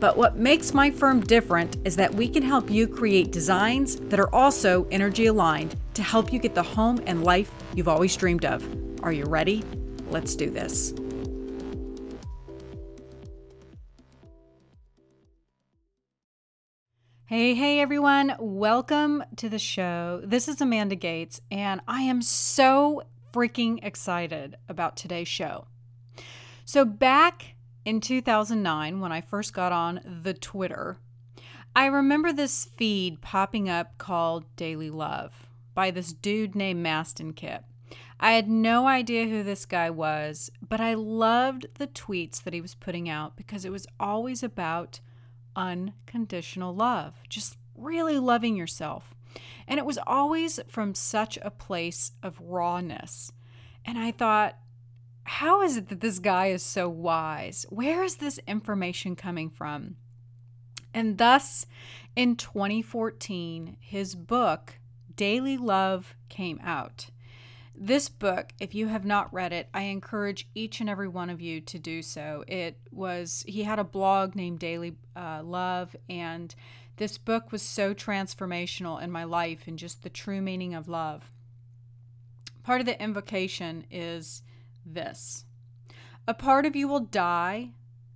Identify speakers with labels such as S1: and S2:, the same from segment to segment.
S1: But what makes my firm different is that we can help you create designs that are also energy aligned to help you get the home and life you've always dreamed of. Are you ready? Let's do this. Hey, hey everyone, welcome to the show. This is Amanda Gates, and I am so freaking excited about today's show. So, back in 2009, when I first got on the Twitter, I remember this feed popping up called Daily Love by this dude named Mastin Kipp. I had no idea who this guy was, but I loved the tweets that he was putting out because it was always about unconditional love, just really loving yourself. And it was always from such a place of rawness. And I thought, how is it that this guy is so wise? Where is this information coming from? And thus, in 2014, his book, Daily Love, came out. This book, if you have not read it, I encourage each and every one of you to do so. It was, he had a blog named Daily uh, Love, and this book was so transformational in my life and just the true meaning of love. Part of the invocation is this A part of you will die,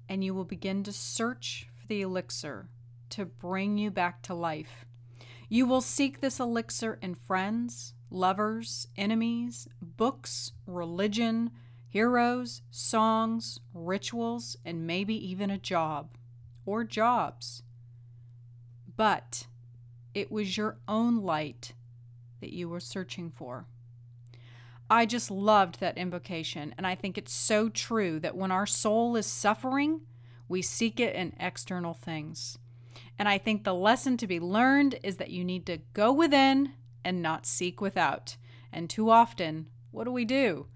S1: and you will begin to search for the elixir to bring you back to life. You will seek this elixir in friends, lovers, enemies, books, religion, heroes, songs, rituals, and maybe even a job or jobs. But it was your own light that you were searching for. I just loved that invocation. And I think it's so true that when our soul is suffering, we seek it in external things. And I think the lesson to be learned is that you need to go within and not seek without. And too often, what do we do?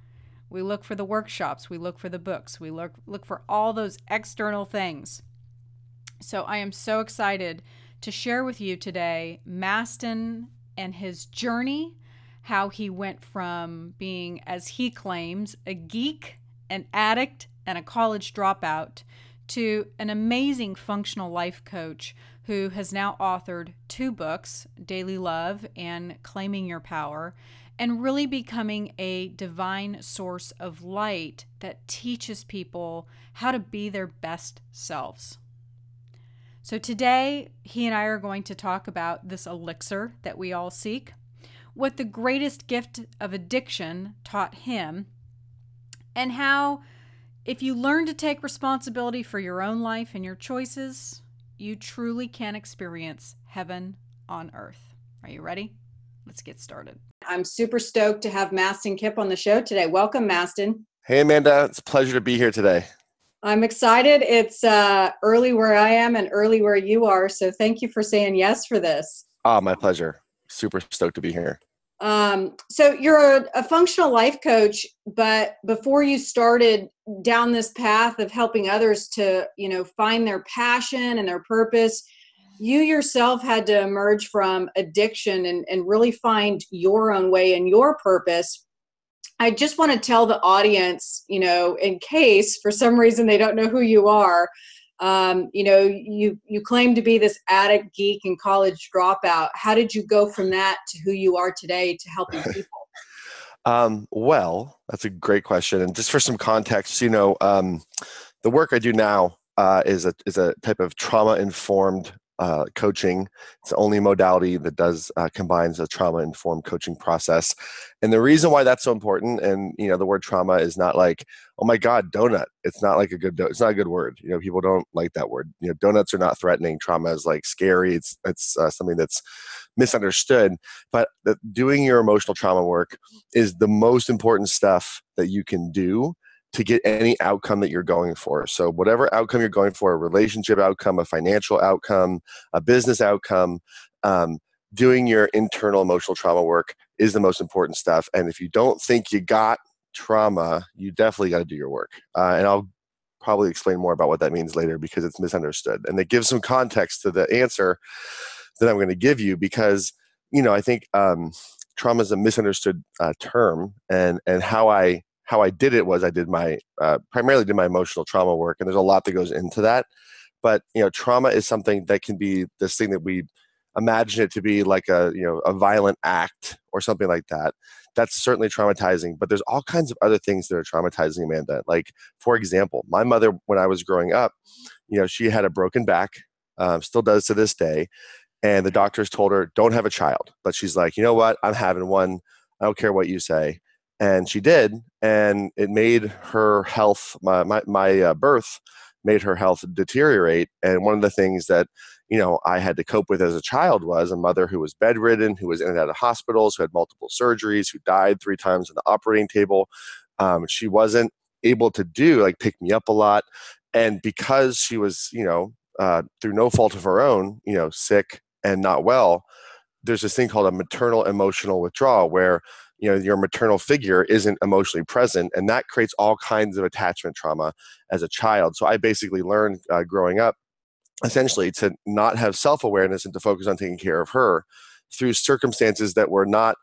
S1: We look for the workshops, we look for the books, we look look for all those external things. So I am so excited to share with you today Mastin and his journey how he went from being, as he claims, a geek, an addict, and a college dropout to an amazing functional life coach who has now authored two books, Daily Love and Claiming Your Power, and really becoming a divine source of light that teaches people how to be their best selves. So, today, he and I are going to talk about this elixir that we all seek what the greatest gift of addiction taught him, and how, if you learn to take responsibility for your own life and your choices, you truly can experience heaven on earth. Are you ready? Let's get started. I'm super stoked to have Mastin Kipp on the show today. Welcome, Mastin.
S2: Hey, Amanda. It's a pleasure to be here today.
S1: I'm excited. It's uh, early where I am and early where you are. So thank you for saying yes for this.
S2: Oh, my pleasure. Super stoked to be here.
S1: Um, so you're a, a, functional life coach, but before you started down this path of helping others to, you know, find their passion and their purpose, you yourself had to emerge from addiction and, and really find your own way and your purpose. I just want to tell the audience, you know, in case for some reason they don't know who you are, um, you know you you claim to be this addict geek and college dropout. How did you go from that to who you are today to helping people?
S2: Um, well that's a great question and just for some context you know um, the work i do now uh, is a is a type of trauma informed uh, coaching. It's the only modality that does uh, combines a trauma informed coaching process. And the reason why that's so important, and you know, the word trauma is not like, oh my God, donut. It's not like a good. Do- it's not a good word. You know, people don't like that word. You know, donuts are not threatening. Trauma is like scary. It's it's uh, something that's misunderstood. But doing your emotional trauma work is the most important stuff that you can do to get any outcome that you're going for. So, whatever outcome you're going for a relationship outcome, a financial outcome, a business outcome um, doing your internal emotional trauma work is the most important stuff. And if you don't think you got trauma, you definitely got to do your work. Uh, and I'll probably explain more about what that means later because it's misunderstood. And it gives some context to the answer that I'm going to give you because, you know, I think um, trauma is a misunderstood uh, term. And, and how I how I did it was I did my uh, primarily did my emotional trauma work, and there's a lot that goes into that. But you know, trauma is something that can be this thing that we imagine it to be like a you know a violent act or something like that. That's certainly traumatizing but there's all kinds of other things that are traumatizing amanda. Like for example my mother when i was growing up you know she had a broken back um, still does to this day and the doctors told her don't have a child. But she's like you know what? I'm having one. I don't care what you say and she did and it made her health my my, my uh, birth made her health deteriorate and one of the things that you know I had to cope with as a child was a mother who was bedridden, who was in and out of hospitals, who had multiple surgeries, who died three times on the operating table. Um, she wasn't able to do like pick me up a lot, and because she was you know uh, through no fault of her own, you know sick and not well, there's this thing called a maternal emotional withdrawal where you know your maternal figure isn't emotionally present and that creates all kinds of attachment trauma as a child. So i basically learned uh, growing up essentially to not have self-awareness and to focus on taking care of her through circumstances that were not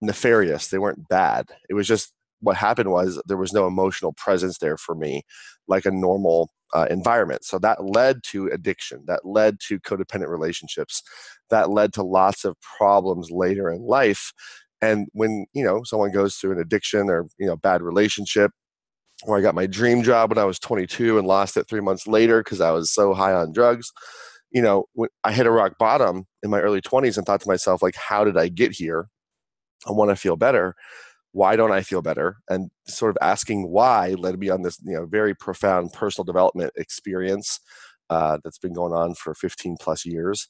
S2: nefarious they weren't bad. It was just what happened was there was no emotional presence there for me like a normal uh, environment. So that led to addiction that led to codependent relationships that led to lots of problems later in life and when you know someone goes through an addiction or you know bad relationship or I got my dream job when I was 22 and lost it three months later because I was so high on drugs. You know, when I hit a rock bottom in my early 20s and thought to myself, like, how did I get here? I want to feel better. Why don't I feel better? And sort of asking why led me on this, you know, very profound personal development experience uh, that's been going on for 15 plus years.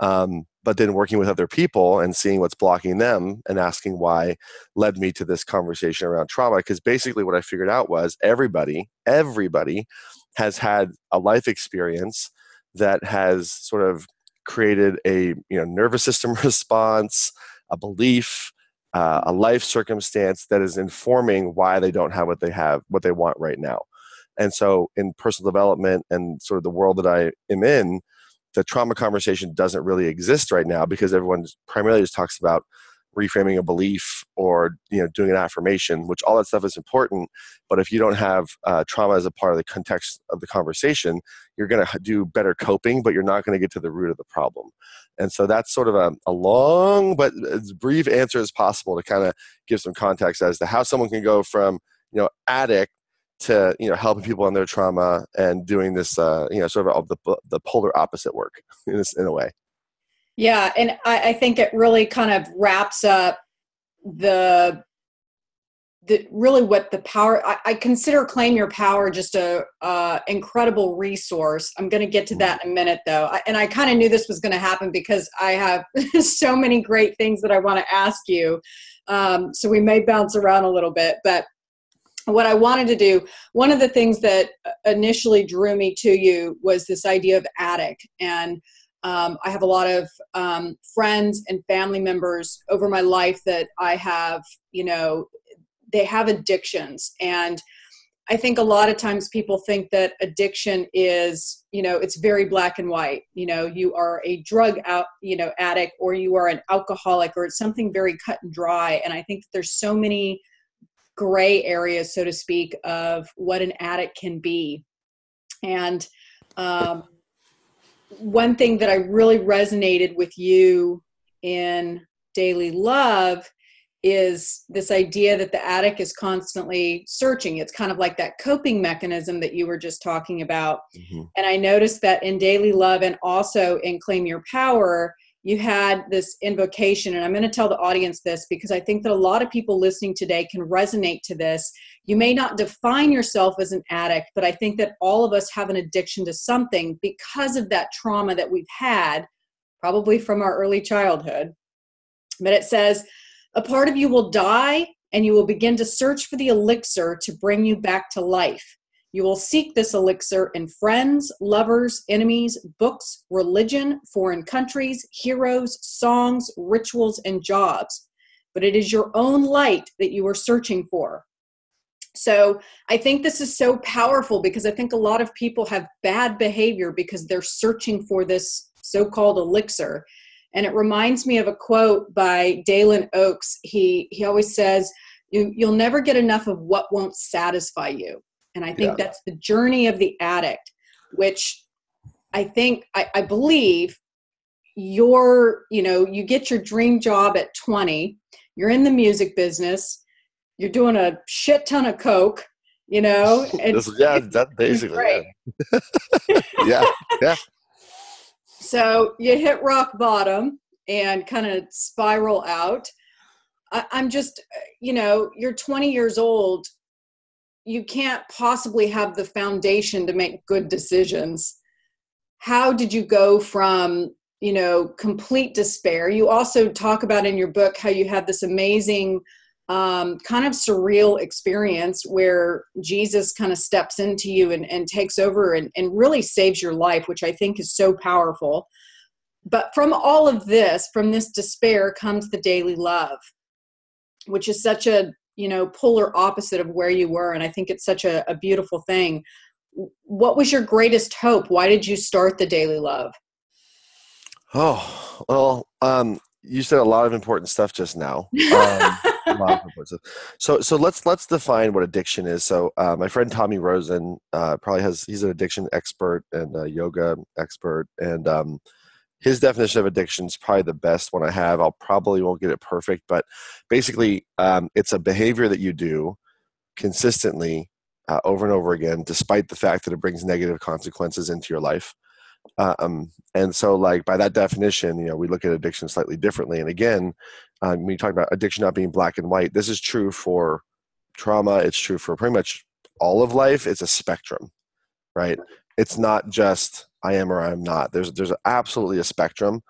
S2: Um, but then working with other people and seeing what's blocking them and asking why led me to this conversation around trauma. Because basically, what I figured out was everybody, everybody has had a life experience that has sort of created a you know nervous system response, a belief, uh, a life circumstance that is informing why they don't have what they have, what they want right now. And so, in personal development and sort of the world that I am in, the trauma conversation doesn't really exist right now because everyone primarily just talks about reframing a belief or you know doing an affirmation which all that stuff is important. But if you don't have uh, trauma as a part of the context of the conversation you're going to do better coping but you're not going to get to the root of the problem. And so that's sort of a, a long but as brief answer as possible to kind of give some context as to how someone can go from you know addict to you know helping people in their trauma and doing this uh, you know sort of the the polar opposite work in this in a way.
S1: Yeah, and I, I think it really kind of wraps up the the really what the power I, I consider claim your power just a uh, incredible resource. I'm going to get to that in a minute though, I, and I kind of knew this was going to happen because I have so many great things that I want to ask you. Um, so we may bounce around a little bit, but what I wanted to do, one of the things that initially drew me to you was this idea of addict. And um, I have a lot of um, friends and family members over my life that I have, you know, they have addictions. And I think a lot of times people think that addiction is, you know, it's very black and white. You know, you are a drug out, you know, addict or you are an alcoholic or it's something very cut and dry. And I think there's so many gray areas, so to speak, of what an addict can be. And um, one thing that I really resonated with you in Daily Love is this idea that the addict is constantly searching. It's kind of like that coping mechanism that you were just talking about. Mm-hmm. And I noticed that in Daily Love and also in Claim Your Power, you had this invocation and i'm going to tell the audience this because i think that a lot of people listening today can resonate to this you may not define yourself as an addict but i think that all of us have an addiction to something because of that trauma that we've had probably from our early childhood but it says a part of you will die and you will begin to search for the elixir to bring you back to life. You will seek this elixir in friends, lovers, enemies, books, religion, foreign countries, heroes, songs, rituals, and jobs. But it is your own light that you are searching for. So I think this is so powerful because I think a lot of people have bad behavior because they're searching for this so called elixir. And it reminds me of a quote by Dallin Oaks. He, he always says, you, You'll never get enough of what won't satisfy you. And I think yeah. that's the journey of the addict, which I think, I, I believe you're, you know, you get your dream job at 20, you're in the music business, you're doing a shit ton of coke, you know.
S2: And yeah, that basically. Yeah. yeah, yeah.
S1: So you hit rock bottom and kind of spiral out. I, I'm just, you know, you're 20 years old. You can't possibly have the foundation to make good decisions. How did you go from you know complete despair you also talk about in your book how you had this amazing um, kind of surreal experience where Jesus kind of steps into you and, and takes over and, and really saves your life, which I think is so powerful. But from all of this, from this despair, comes the daily love, which is such a you know polar opposite of where you were, and I think it's such a, a beautiful thing. What was your greatest hope? Why did you start the daily love?
S2: Oh well, um, you said a lot of important stuff just now. Um, so so let's let's define what addiction is. So uh, my friend Tommy Rosen uh, probably has he's an addiction expert and a yoga expert, and um, his definition of addiction is probably the best one I have. I'll probably won't get it perfect, but basically, um, it's a behavior that you do consistently uh, over and over again, despite the fact that it brings negative consequences into your life. Um, and so, like by that definition, you know, we look at addiction slightly differently. And again, um, when you talk about addiction not being black and white, this is true for trauma. It's true for pretty much all of life. It's a spectrum, right? It's not just I am or I'm not. There's there's absolutely a spectrum.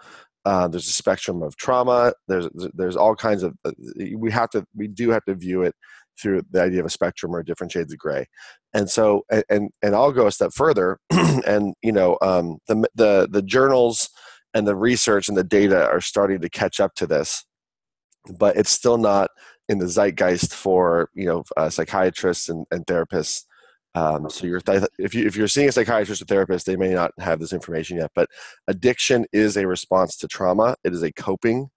S2: Uh, there's a spectrum of trauma. There's there's all kinds of. Uh, we have to we do have to view it through the idea of a spectrum or different shades of gray and so and and i'll go a step further and you know um, the the the journals and the research and the data are starting to catch up to this but it's still not in the zeitgeist for you know uh, psychiatrists and, and therapists um, so th- if you if you're seeing a psychiatrist or therapist, they may not have this information yet. But addiction is a response to trauma. It is a coping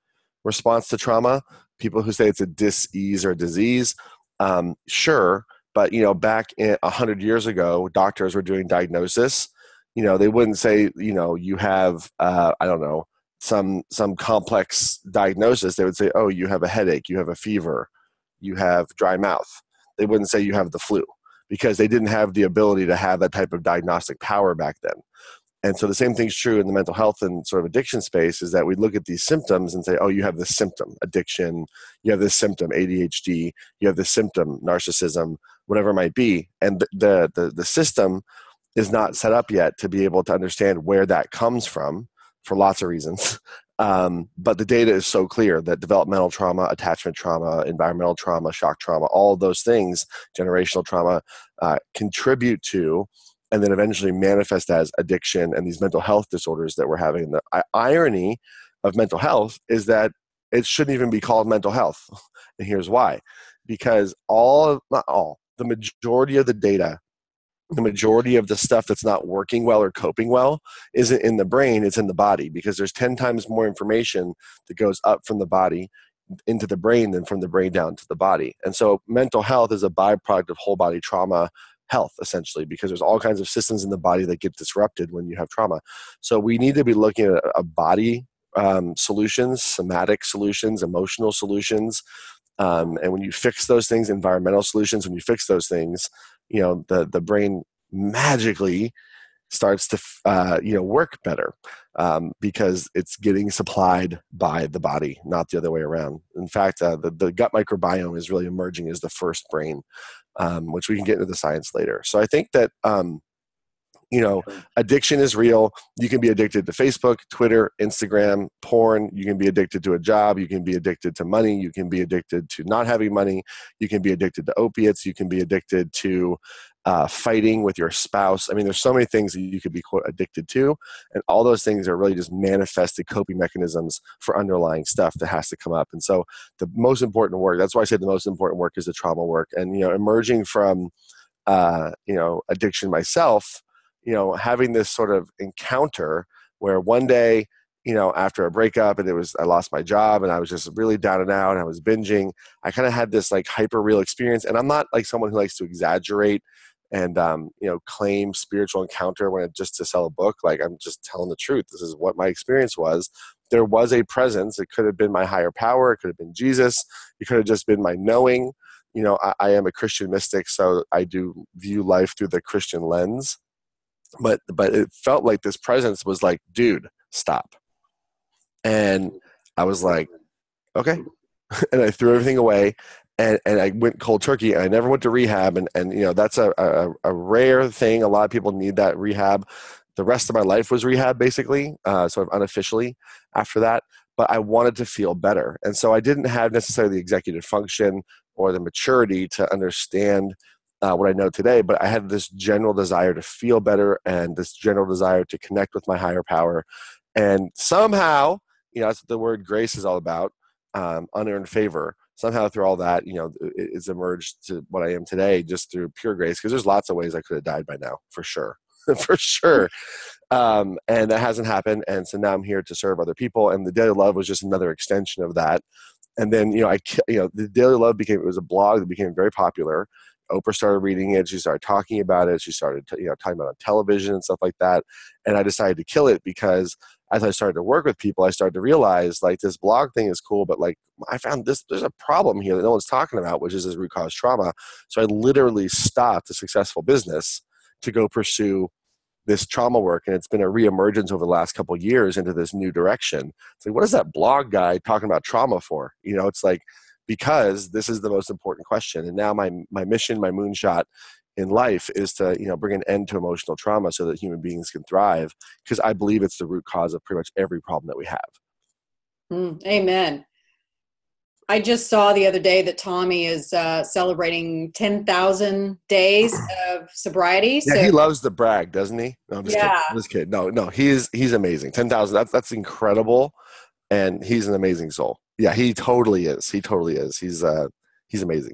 S2: response to trauma. People who say it's a disease or a disease um, sure, but you know, back a hundred years ago, doctors were doing diagnosis. You know, they wouldn't say, you know, you have, uh, I don't know, some some complex diagnosis. They would say, oh, you have a headache, you have a fever, you have dry mouth. They wouldn't say you have the flu because they didn't have the ability to have that type of diagnostic power back then. And so the same thing's true in the mental health and sort of addiction space is that we look at these symptoms and say oh you have this symptom addiction you have this symptom adhd you have this symptom narcissism whatever it might be. And the the, the system is not set up yet to be able to understand where that comes from for lots of reasons um, but the data is so clear that developmental trauma attachment trauma environmental trauma shock trauma all those things generational trauma uh, contribute to and then eventually manifest as addiction and these mental health disorders that we're having. The irony of mental health is that it shouldn't even be called mental health. And here's why because all, not all, the majority of the data, the majority of the stuff that's not working well or coping well isn't in the brain, it's in the body because there's 10 times more information that goes up from the body into the brain than from the brain down to the body. And so mental health is a byproduct of whole body trauma health essentially because there's all kinds of systems in the body that get disrupted when you have trauma so we need to be looking at a body um, solutions somatic solutions emotional solutions um, and when you fix those things environmental solutions when you fix those things you know the the brain magically starts to uh, you know work better um, because it's getting supplied by the body, not the other way around. In fact, uh, the, the gut microbiome is really emerging as the first brain, um, which we can get into the science later. So I think that um, you know addiction is real. You can be addicted to facebook twitter instagram porn. You can be addicted to a job. You can be addicted to money. You can be addicted to not having money. You can be addicted to opiates. You can be addicted to uh, fighting with your spouse. I mean there's so many things that you could be quote addicted to. And all those things are really just manifested coping mechanisms for underlying stuff that has to come up. And so the most important work that's why i say the most important work is the trauma work. And you know emerging from uh, you know addiction myself you know having this sort of encounter where one day you know after a breakup and it was i lost my job and i was just really down and out and i was binging i kind of had this like hyper real experience. And i'm not like someone who likes to exaggerate and um, you know claim spiritual encounter when it just to sell a book. Like i'm just telling the truth. This is what my experience was. There was a presence. It could have been my higher power. It could have been jesus. It could have just been my knowing. You know I, I am a christian mystic so i do view life through the christian lens but but it felt like this presence was like dude stop. And i was like okay. And i threw everything away and, and i went cold turkey and i never went to rehab and, and you know that's a, a, a rare thing. A lot of people need that rehab. The rest of my life was rehab basically uh, sort of unofficially after that but i wanted to feel better. And so i didn't have necessarily the executive function or the maturity to understand uh, what I know today, but I had this general desire to feel better and this general desire to connect with my higher power. And somehow, you know, that's what the word grace is all about um, unearned favor. Somehow, through all that, you know, it's emerged to what I am today just through pure grace because there's lots of ways I could have died by now, for sure. for sure. Um, and that hasn't happened. And so now I'm here to serve other people. And the Daily Love was just another extension of that. And then, you know, I, you know, the Daily Love became, it was a blog that became very popular. Oprah started reading it. She started talking about it. She started, you know, talking about it on television and stuff like that. And I decided to kill it because as I started to work with people, I started to realize like this blog thing is cool, but like I found this there's a problem here that no one's talking about, which is this root cause trauma. So I literally stopped a successful business to go pursue this trauma work and it's been a reemergence over the last couple years into this new direction it's like what is that blog guy talking about trauma for you know it's like because this is the most important question. And now my my mission, my moonshot in life is to you know bring an end to emotional trauma so that human beings can thrive because I believe it's the root cause of pretty much every problem that we have.
S1: Mm, amen. I just saw the other day that Tommy is uh, celebrating 10,000 days of sobriety.
S2: Yeah, he loves the brag, doesn't he? No, I'm just
S1: yeah.
S2: kidding. I'm just kidding. No, no, he's he's amazing. 10,000, that's, that's incredible. And he's an amazing soul yeah, he totally is. He totally is. He's uh he's amazing.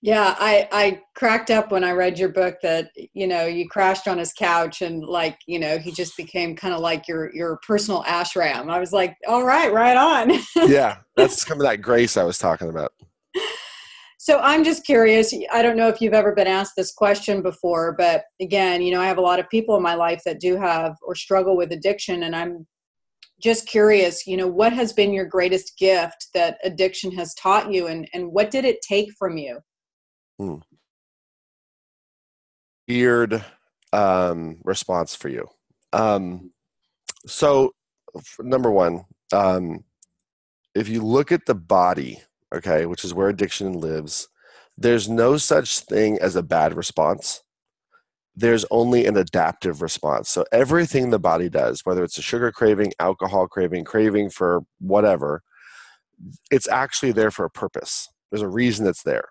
S1: Yeah, I I cracked up when I read your book that you know you crashed on his couch and like you know he just became kind of like your your personal ashram. I was like, all right, right on.
S2: yeah, that's kind of that grace I was talking about.
S1: So I'm just curious. I don't know if you've ever been asked this question before, but again, you know, I have a lot of people in my life that do have or struggle with addiction, and I'm just curious, you know, what has been your greatest gift that addiction has taught you and, and what did it take from you? Hmm.
S2: Weird um, response for you. Um, so, number one, um, if you look at the body, okay, which is where addiction lives, there's no such thing as a bad response there's only an adaptive response. So everything the body does, whether it's a sugar craving, alcohol craving, craving for whatever, it's actually there for a purpose. There's a reason it's there.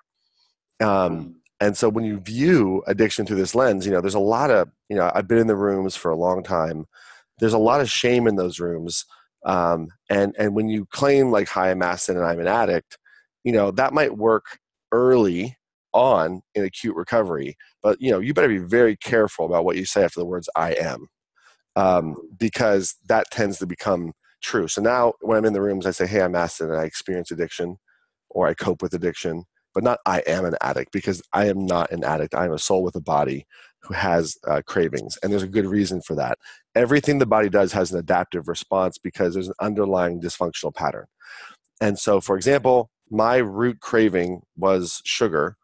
S2: Um, mm. and so when you view addiction through this lens, you know, there's a lot of, you know, I've been in the rooms for a long time. There's a lot of shame in those rooms. Um, and, and when you claim like, hi, I'm Mastin and I'm an addict, you know, that might work early on in acute recovery. But you know, you better be very careful about what you say after the words "I am," um, because that tends to become true. So now, when I'm in the rooms, I say, "Hey, I'm Mastin, and I experience addiction, or I cope with addiction." But not I am an addict because I am not an addict. I am a soul with a body who has uh, cravings, and there's a good reason for that. Everything the body does has an adaptive response because there's an underlying dysfunctional pattern. And so, for example, my root craving was sugar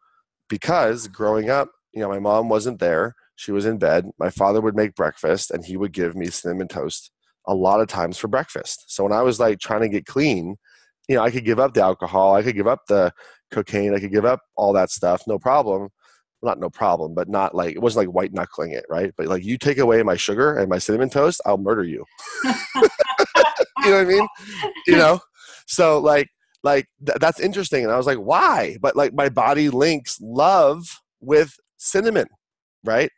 S2: because growing up, you know, my mom wasn't there. She was in bed. My father would make breakfast and he would give me cinnamon toast a lot of times for breakfast. So when I was like trying to get clean, you know, I could give up the alcohol, I could give up the cocaine, I could give up all that stuff, no problem. not no problem, but not like it wasn't like white knuckling it, right? But like you take away my sugar and my cinnamon toast, I'll murder you. you know what I mean? You know, so like like th- that's interesting, and I was like, why? But like my body links love with cinnamon, right,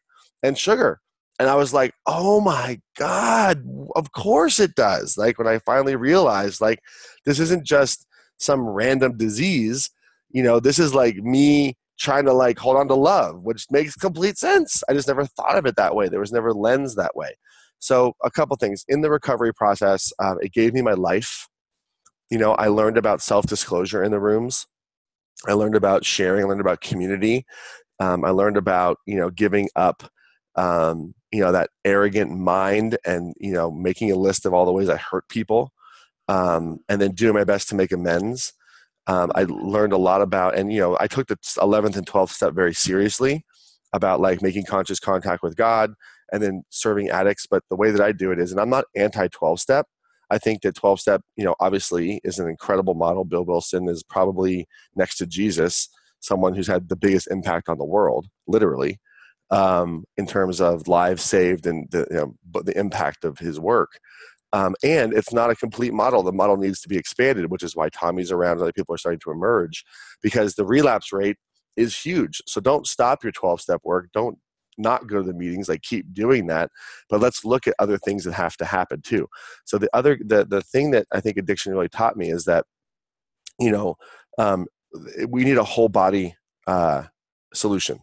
S2: and sugar, and I was like, oh my god, of course it does. Like when I finally realized, like this isn't just some random disease. You know, this is like me trying to like hold on to love, which makes complete sense. I just never thought of it that way. There was never lens that way. So a couple things in the recovery process, um, it gave me my life. You know, I learned about self-disclosure in the rooms. I learned about sharing. I learned about community. Um, I learned about you know giving up. Um, you know that arrogant mind and you know making a list of all the ways I hurt people, um, and then doing my best to make amends um, I learned a lot about, and you know, I took the 11th and 12th step very seriously about like making conscious contact with God and then serving addicts. But the way that I do it is, and I'm not anti 12 step. I think that 12 step, you know, obviously is an incredible model. Bill Wilson is probably next to Jesus, someone who's had the biggest impact on the world, literally, um, in terms of lives saved and the, you know, the impact of his work. Um, and it's not a complete model. The model needs to be expanded, which is why Tommy's around and other people are starting to emerge because the relapse rate is huge. So don't stop your 12 step work. Don't not go to the meetings like keep doing that but let's look at other things that have to happen too so the other the, the thing that i think addiction really taught me is that you know um, we need a whole body uh, solution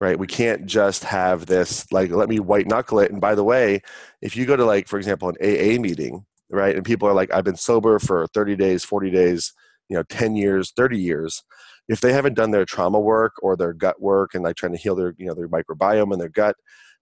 S2: right? We can't just have this like let me white knuckle it. And by the way, if you go to like for example an AA meeting, right, and people are like I've been sober for 30 days, 40 days, you know, 10 years, 30 years, if they haven't done their trauma work or their gut work and like trying to heal their you know their microbiome in their gut,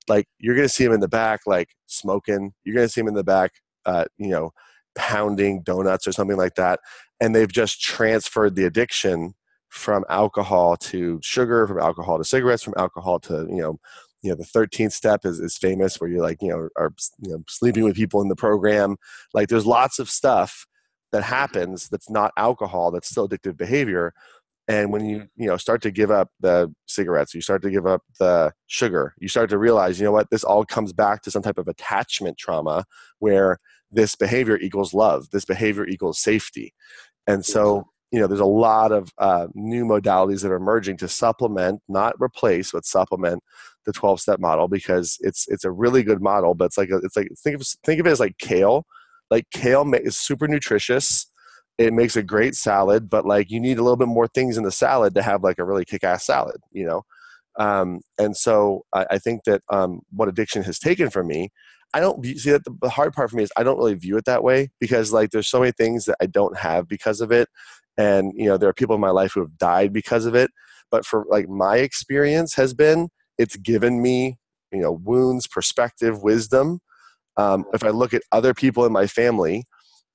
S2: like you're gonna see them in the back like smoking. You're gonna see them in the back, uh, you know, pounding donuts or something like that, and they've just transferred the addiction from alcohol to sugar, from alcohol to cigarettes, from alcohol to you know, you know the 13th step is, is famous where you're like you know are you know sleeping with people in the program. Like there's lots of stuff that happens that's not alcohol that's still addictive behavior. And when you you know start to give up the cigarettes, you start to give up the sugar, you start to realize you know what this all comes back to some type of attachment trauma where this behavior equals love, this behavior equals safety. And so you know, there's a lot of uh, new modalities that are emerging to supplement, not replace, but supplement the 12 step model because it's it's a really good model. But it's like a, it's like think of think of it as like kale. Like kale is super nutritious. It makes a great salad, but like you need a little bit more things in the salad to have like a really kick ass salad, you know. Um, and so I, I think that um, what addiction has taken from me I don't see that the hard part for me is I don't really view it that way because like there's so many things that I don't have because of it. And you know there are people in my life who have died because of it. But for like my experience has been it's given me you know wounds perspective wisdom. Um, if i look at other people in my family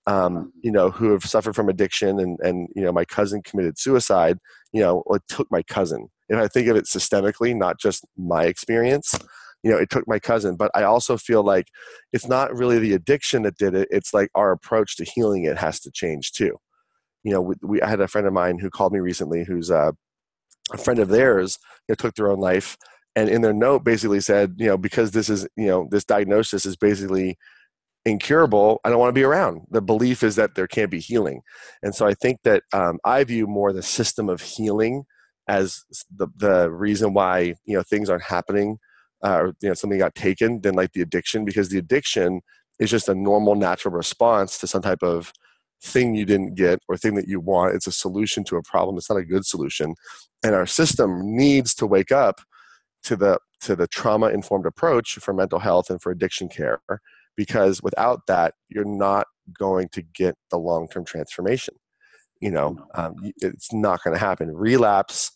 S2: um, you know who have suffered from addiction and and you know my cousin committed suicide you know it took my cousin. If i think of it systemically not just my experience you know it took my cousin but i also feel like it's not really the addiction that did it it's like our approach to healing it has to change too you know, we, we, I had a friend of mine who called me recently, who's uh, a friend of theirs, you took their own life, and in their note basically said, you know, because this is, you know, this diagnosis is basically incurable, I don't want to be around. The belief is that there can't be healing, and so I think that um, I view more the system of healing as the the reason why you know things aren't happening, uh, or you know something got taken than like the addiction, because the addiction is just a normal natural response to some type of thing you didn't get or thing that you want. It's a solution to a problem. It's not a good solution. And our system needs to wake up to the to the trauma informed approach for mental health and for addiction care because without that you're not going to get the long-term transformation you know um, it's not going to happen relapse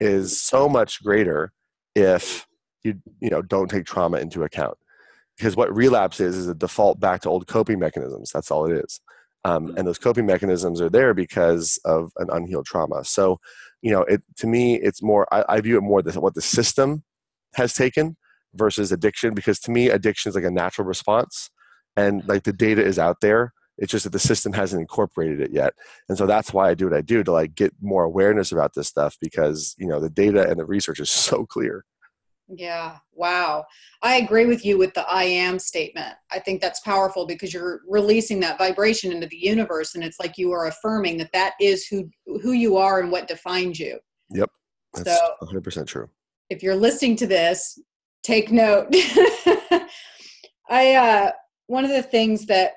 S2: is so much greater if you you know don't take trauma into account. Because what relapse is is a default back to old coping mechanisms. That's all it is. Um, and those coping mechanisms are there because of an unhealed trauma. So you know it to me it's more i, I view it more as what the system has taken versus addiction. Because to me addiction is like a natural response. And like the data is out there. It's just that the system hasn't incorporated it yet. And so that's why I do what I do to like get more awareness about this stuff because, you know, the data and the research is so clear.
S1: Yeah. Wow. I agree with you with the I am statement. I think that's powerful because you're releasing that vibration into the universe and it's like you are affirming that that is who who you are and what defines you.
S2: Yep. That's so 100% true.
S1: If you're listening to this, take note. I uh one of the things that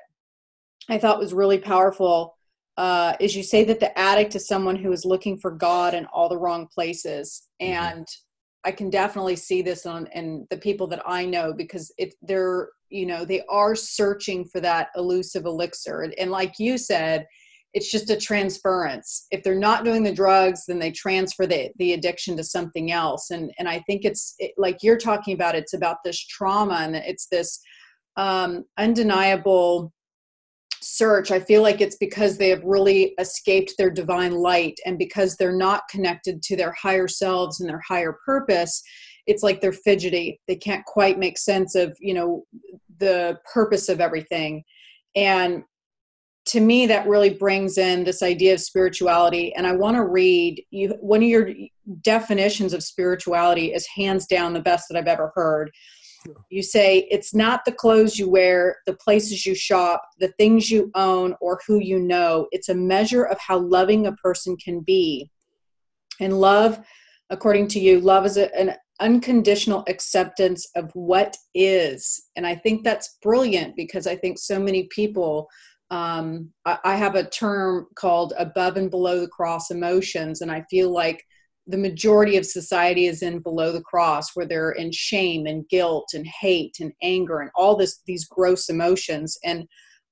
S1: I thought was really powerful uh, is you say that the addict is someone who is looking for God in all the wrong places. Mm-hmm. And I can definitely see this on in the people that I know because it they're you know they are searching for that elusive elixir. And, and like you said it's just a transference. If they're not doing the drugs then they transfer the, the addiction to something else. And and i think it's it, like you're talking about it's about this trauma and it's this um, undeniable search, I feel like it's because they have really escaped their divine light and because they're not connected to their higher selves and their higher purpose. It's like they're fidgety. They can't quite make sense of, you know, the purpose of everything. And to me, that really brings in this idea of spirituality. And I want to read you one of your definitions of spirituality is hands down the best that I've ever heard you say it's not the clothes you wear, the places you shop, the things you own, or who you know. It's a measure of how loving a person can be. And love, according to you, love is a, an unconditional acceptance of what is. And I think that's brilliant because I think so many people. Um, I, I have a term called above and below the cross emotions, and I feel like the majority of society is in below the cross where they're in shame and guilt and hate and anger and all this these gross emotions. And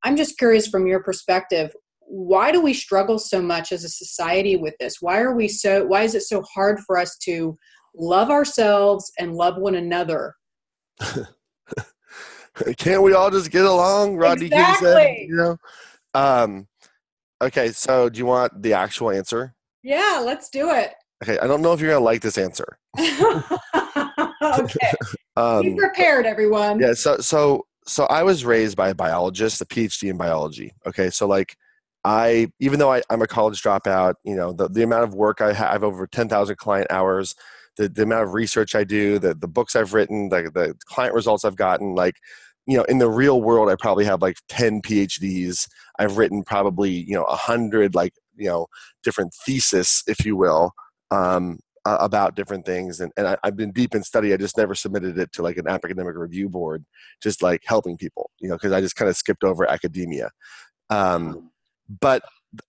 S1: i'm just curious from your perspective why do we struggle so much as a society with this? Why are we so why is it so hard for us to love ourselves and love one another?
S2: Can't we all just get along? Rodney
S1: exactly.
S2: said you know? Um okay so do you want the actual answer?
S1: Yeah let's do it
S2: Okay, I don't know if you're gonna like this answer.
S1: okay. um, Be prepared, everyone.
S2: Yeah. So so so I was raised by a biologist, a PhD in biology. Okay, so like I even though I, am a college dropout, you know the the amount of work I have over ten thousand client hours, the the amount of research I do, the the books I've written, the the client results I've gotten, like you know in the real world i probably have like 10 phds i've written probably you know a 100 like you know different thesis if you will um, about different things and, and I, have been deep in study i just never submitted it to like an academic review board just like helping people you know because i just kind of skipped over academia. Um, but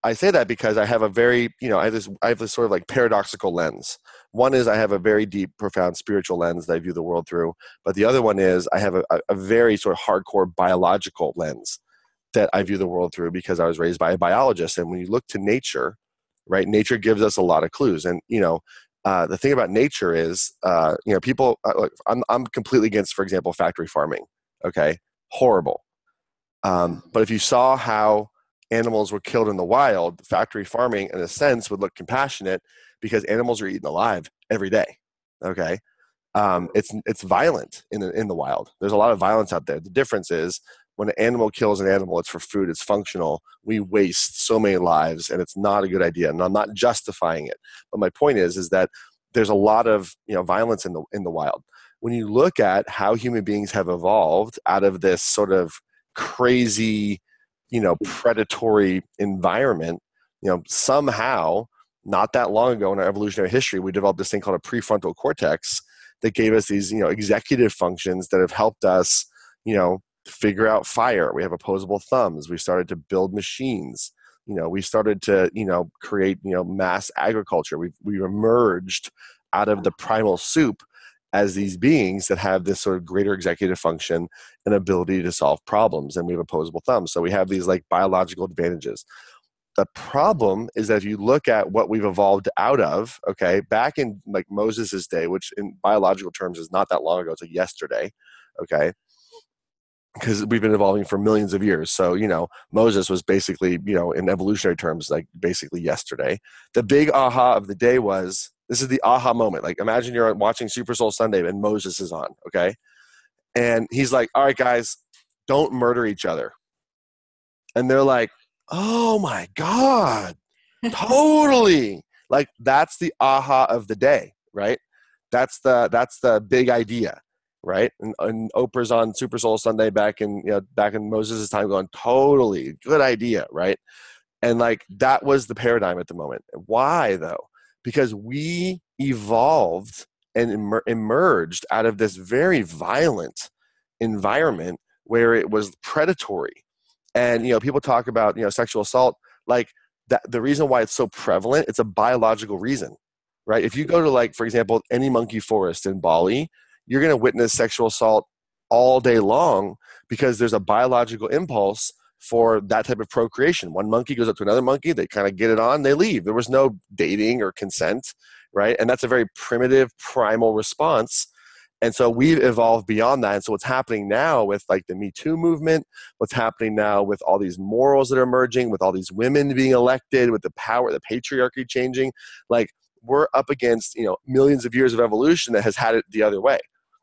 S2: i say that because i have a very you know i have this i have this sort of like paradoxical lens. One is i have a very deep profound spiritual lens that i view the world through but the other one is i have a, a very sort of hardcore biological lens that i view the world through because i was raised by a biologist and when you look to nature right? Nature gives us a lot of clues, and you know, uh, the thing about nature is, uh, you know, people. Uh, I'm I'm completely against, for example, factory farming. Okay, horrible. Um, but if you saw how animals were killed in the wild, factory farming, in a sense, would look compassionate because animals are eaten alive every day. Okay, um, it's it's violent in the, in the wild. There's a lot of violence out there. The difference is when an animal kills an animal, it's for food, it's functional. We waste so many lives, and it's not a good idea. And I'm not justifying it, but my point is, is that there's a lot of you know violence in the in the wild. When you look at how human beings have evolved out of this sort of crazy, you know, predatory environment, you know, somehow not that long ago in our evolutionary history, we developed this thing called a prefrontal cortex that gave us these, you know, executive functions that have helped us, you know, figure out fire. We have opposable thumbs. We started to build machines. You know, we started to, you know, create, you know, mass agriculture. We've, we emerged out of the primal soup as these beings that have this sort of greater executive function and ability to solve problems. And we have opposable thumbs. So we have these like biological advantages. The problem is that if you look at what we've evolved out of, okay, back in like Moses' day, which in biological terms is not that long ago, it's like yesterday, okay, because we've been evolving for millions of years. So, you know, Moses was basically, you know, in evolutionary terms, like basically yesterday. The big aha of the day was this is the aha moment. Like, imagine you're watching Super Soul Sunday and Moses is on, okay? And he's like, all right, guys, don't murder each other. and they're like oh my god totally like that's the aha of the day right that's the that's the big idea right? And, and oprah's on super soul sunday back in you know back in moses' time going totally good idea right? And like that was the paradigm at the moment. Why though? Because we evolved and emer- emerged out of this very violent environment where it was predatory. And you know people talk about you know sexual assault like that the reason why it's so prevalent it's a biological reason right? If you go to like for example any monkey forest in bali you're going to witness sexual assault all day long because there's a biological impulse for that type of procreation. One monkey goes up to another monkey they kind of get it on they leave. There was no dating or consent right? And that's a very primitive primal response. And so we've evolved beyond that. And so what's happening now with like the me too movement what's happening now with all these morals that are emerging with all these women being elected with the power the patriarchy changing like we're up against you know millions of years of evolution that has had it the other way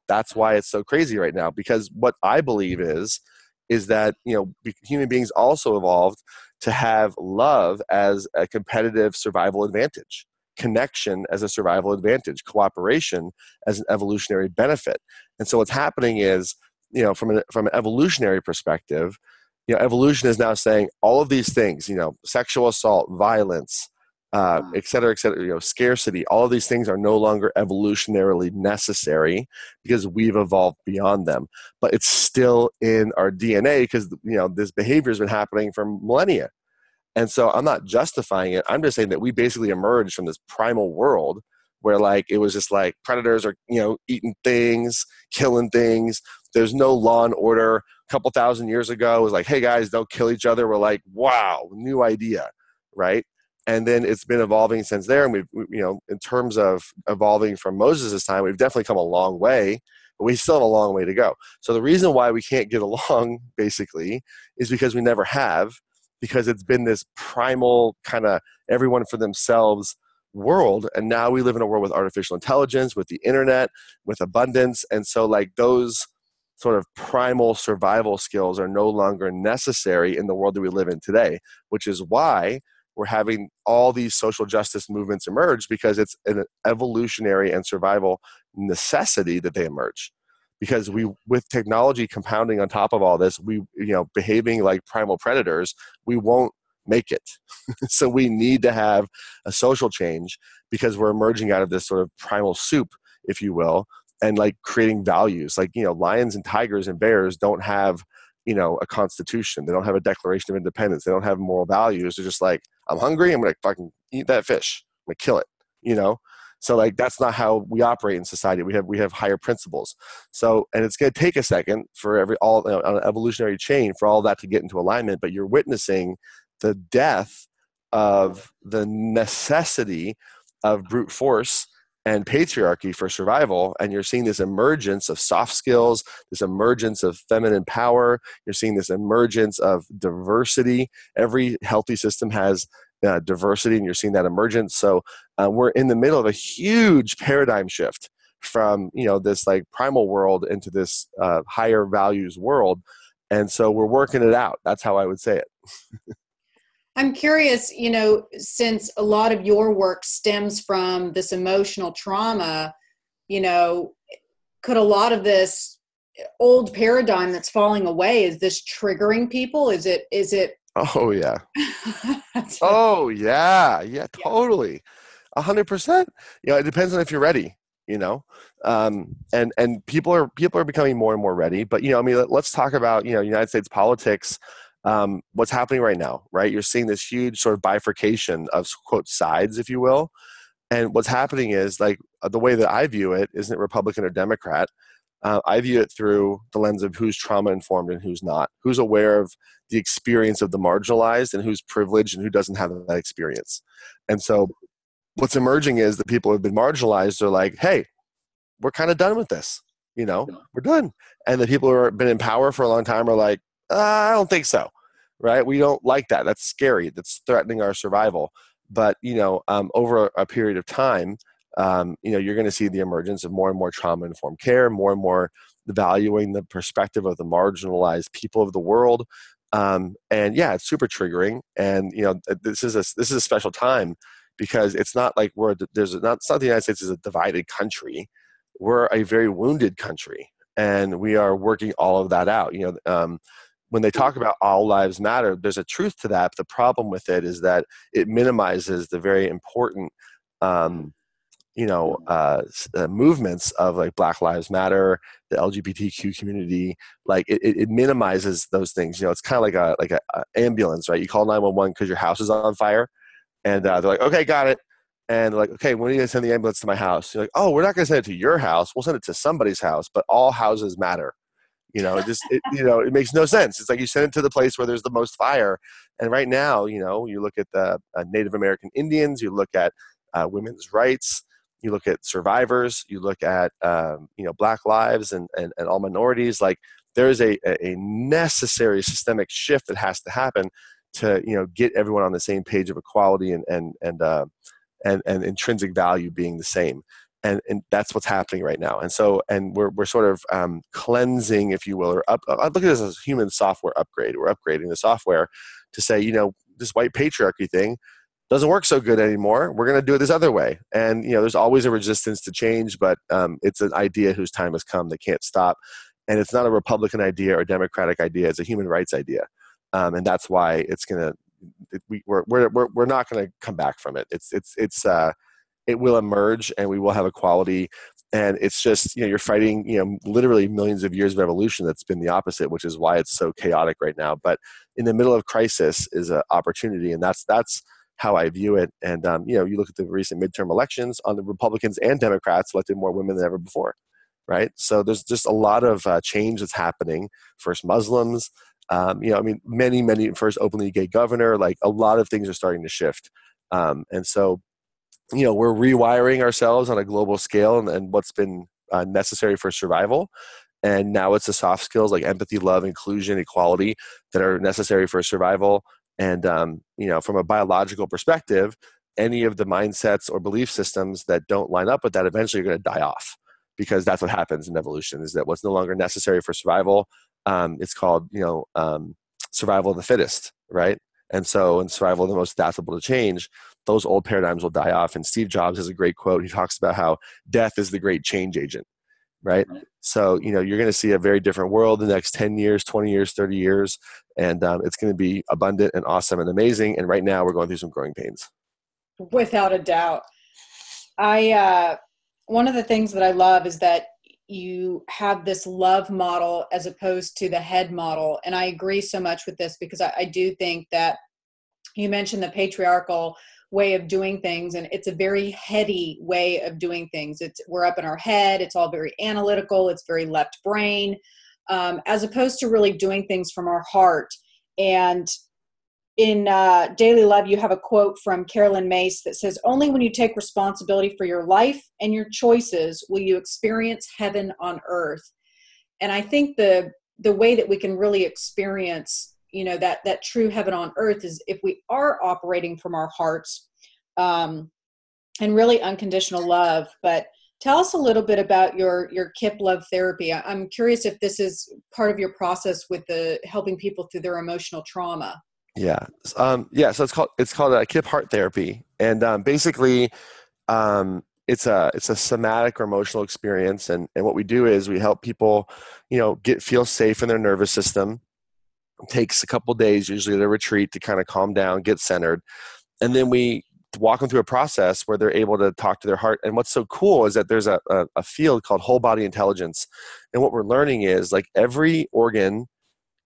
S2: that's why it's so crazy right now because what i believe is is that you know human beings also evolved to have love as a competitive survival advantage connection as a survival advantage, cooperation as an evolutionary benefit. And so what's happening is, you know, from an from an evolutionary perspective, you know, evolution is now saying all of these things, you know, sexual assault, violence, uh, mm. et cetera, et cetera, you know, scarcity, all these things are no longer evolutionarily necessary because we've evolved beyond them. But it's still in our DNA because, you know, this behavior has been happening for millennia. And so I'm not justifying it. I'm just saying that we basically emerged from this primal world where like it was just like predators are, you know, eating things, killing things. There's no law and order. A couple thousand years ago, it was like, hey guys, don't kill each other. We're like, wow, new idea, right? And then it's been evolving since there. And we've, you know, in terms of evolving from Moses' time, we've definitely come a long way, but we still have a long way to go. So the reason why we can't get along, basically, is because we never have because it's been this primal kind of everyone for themselves world and now we live in a world with artificial intelligence with the internet with abundance and so like those sort of primal survival skills are no longer necessary in the world that we live in today which is why we're having all these social justice movements emerge because it's an evolutionary and survival necessity that they emerge. Because we with technology compounding on top of all this we you know behaving like primal predators we won't make it. So we need to have a social change because we're emerging out of this sort of primal soup if you will and like creating values. Like you know lions and tigers and bears don't have you know a constitution. They don't have a declaration of independence. They don't have moral values. They're just like i'm hungry i'm gonna fucking eat that fish i'm gonna kill it you know so like that's not how we operate in society. We have we have higher principles. So and it's to take a second for every all you know, on an evolutionary chain for all that to get into alignment. But you're witnessing the death of the necessity of brute force and patriarchy for survival and you're seeing this emergence of soft skills this emergence of feminine power you're seeing this emergence of diversity. Every healthy system has uh, diversity and you're seeing that emergence. So uh, we're in the middle of a huge paradigm shift from you know this like primal world into this uh, higher values world and so we're working it out. That's how i would say it
S1: i'm curious you know since a lot of your work stems from this emotional trauma you know could a lot of this old paradigm that's falling away is this triggering people is it is it
S2: Oh yeah. oh yeah, yeah, totally, a hundred percent. You know, it depends on if you're ready. You know, um, and and people are people are becoming more and more ready. But you know, I mean, let, us talk about you know United States politics. Um, what's happening right now, right? You're seeing this huge sort of bifurcation of quote sides, if you will. And what's happening is like the way that I view it isn't Republican or Democrat uh, I view it through the lens of who's trauma informed and who's not, who's aware of the experience of the marginalized and who's privileged and who doesn't have that experience. And so, what's emerging is that people who have been marginalized are like, hey, we're kind of done with this. You know, we're done. And the people who have been in power for a long time are like, uh, I don't think so. Right? We don't like that. That's scary. That's threatening our survival. But, you know, um, over a period of time, um, you know, you're going to see the emergence of more and more trauma-informed care, more and more valuing the perspective of the marginalized people of the world, Um, and yeah, it's super triggering. And you know, this is a this is a special time because it's not like we're there's not it's not the United States is a divided country. We're a very wounded country, and we are working all of that out. You know, um, when they talk about all lives matter, there's a truth to that. But the problem with it is that it minimizes the very important um, you know uh, uh, movements of like black lives matter the lgbtq community like it, it minimizes those things you know it's kind of like a like an ambulance right you call 911 because your house is on fire and uh, they're like okay got it and like okay when are you to send the ambulance to my house you're like oh we're not to send it to your house we'll send it to somebody's house but all houses matter you know it just it, you know it makes no sense. It's like you send it to the place where there's the most fire. And right now you know you look at the uh, native american indians you look at uh, women's rights you look at survivors you look at um, you know black lives and, and, and all minorities. Like there is a, a necessary systemic shift that has to happen to you know get everyone on the same page of equality and and and uh, and, and intrinsic value being the same and, and that's what's happening right now and so and we're, we're sort of um, cleansing if you will or up i look at this as a human software upgrade we're upgrading the software to say you know this white patriarchy thing doesn't work so good anymore. We're going to do it this other way. And you know, there's always a resistance to change, but um, it's an idea whose time has come. They can't stop, and it's not a Republican idea or Democratic idea. It's a human rights idea, um, and that's why it's going to. We, we're, we're, we're not going to come back from it. It's it's it's uh, it will emerge, and we will have equality. And it's just you know you're fighting you know literally millions of years of evolution that's been the opposite, which is why it's so chaotic right now. But in the middle of crisis is an opportunity, and that's that's how I view it. And um, you know, you look at the recent midterm elections on the Republicans and Democrats elected more women than ever before, right? So there's just a lot of uh, change that's happening. First Muslims, um, you know, I mean, many, many first openly gay governor. Like a lot of things are starting to shift, um, and so you know, we're rewiring ourselves on a global scale and, and what's been uh, necessary for survival. And now it's the soft skills like empathy, love, inclusion, equality that are necessary for survival and um, you know, from a biological perspective, any of the mindsets or belief systems that don't line up with that eventually are going to die off because that's what happens in evolution. Is that what's no longer necessary for survival? Um, it's called you know um, survival of the fittest, right? And so, in survival of the most adaptable to change, those old paradigms will die off. And Steve Jobs has a great quote. He talks about how death is the great change agent right? So, you know, you're going to see a very different world the next 10 years, 20 years, 30 years, and um, it's going to be abundant and awesome and amazing. And right now, we're going through some growing pains.
S1: Without a doubt. I, uh, one of the things that I love is that you have this love model as opposed to the head model. And I agree so much with this because I, I do think that you mentioned the patriarchal way of doing things and it's a very heady way of doing things. It's we're up in our head it's all very analytical it's very left brain um, as opposed to really doing things from our heart. And in uh, daily love you have a quote from Caroline Myss that says only when you take responsibility for your life and your choices will you experience heaven on earth. And i think the the way that we can really experience you know that that true heaven on earth is if we are operating from our hearts um, and really unconditional love. But tell us a little bit about your your Kipp love therapy. I'm curious if this is part of your process with the helping people through their emotional trauma.
S2: Yeah. Um, yeah so it's called it's called a Kipp heart therapy. And um, basically um, it's a it's a somatic or emotional experience. And and what we do is we help people you know get feel safe in their nervous system takes a couple days, usually at a retreat, to kind of calm down, get centered. And then we walk them through a process where they're able to talk to their heart. And what's so cool is that there's a, a, a field called whole body intelligence. And what we're learning is like every organ